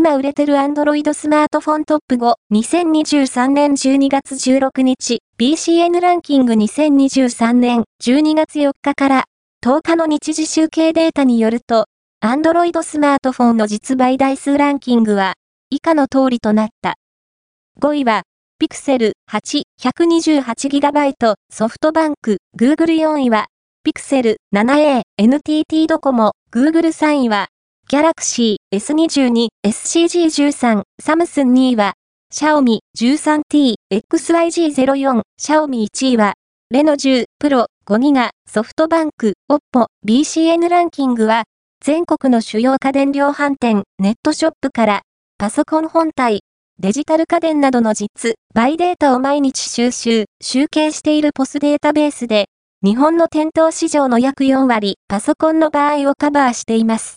今売れてる Android スマートフォントップ5、2023年12月16日、BCN ランキング2023年12月4日から10日の日時集計データによると、Android スマートフォンの実売台数ランキングは、以下の通りとなった。5位は、Pixel 8、128GB ソフトバンク、Google 4位は、Pixel 7a、NTT ドコモ、Google 3位は、Galaxy S22、SCG13、サムスン2位は、Xiaomi 13T、XYG04、Xiaomi 1位は、レノ10、Pro 5ギガ、ソフトバンク、Oppo、BCN ランキングは、全国の主要家電量販店、ネットショップから、パソコン本体、デジタル家電などの実、売データを毎日収集、集計しているポスデータベースで、日本の店頭市場の約4割、パソコンの場合をカバーしています。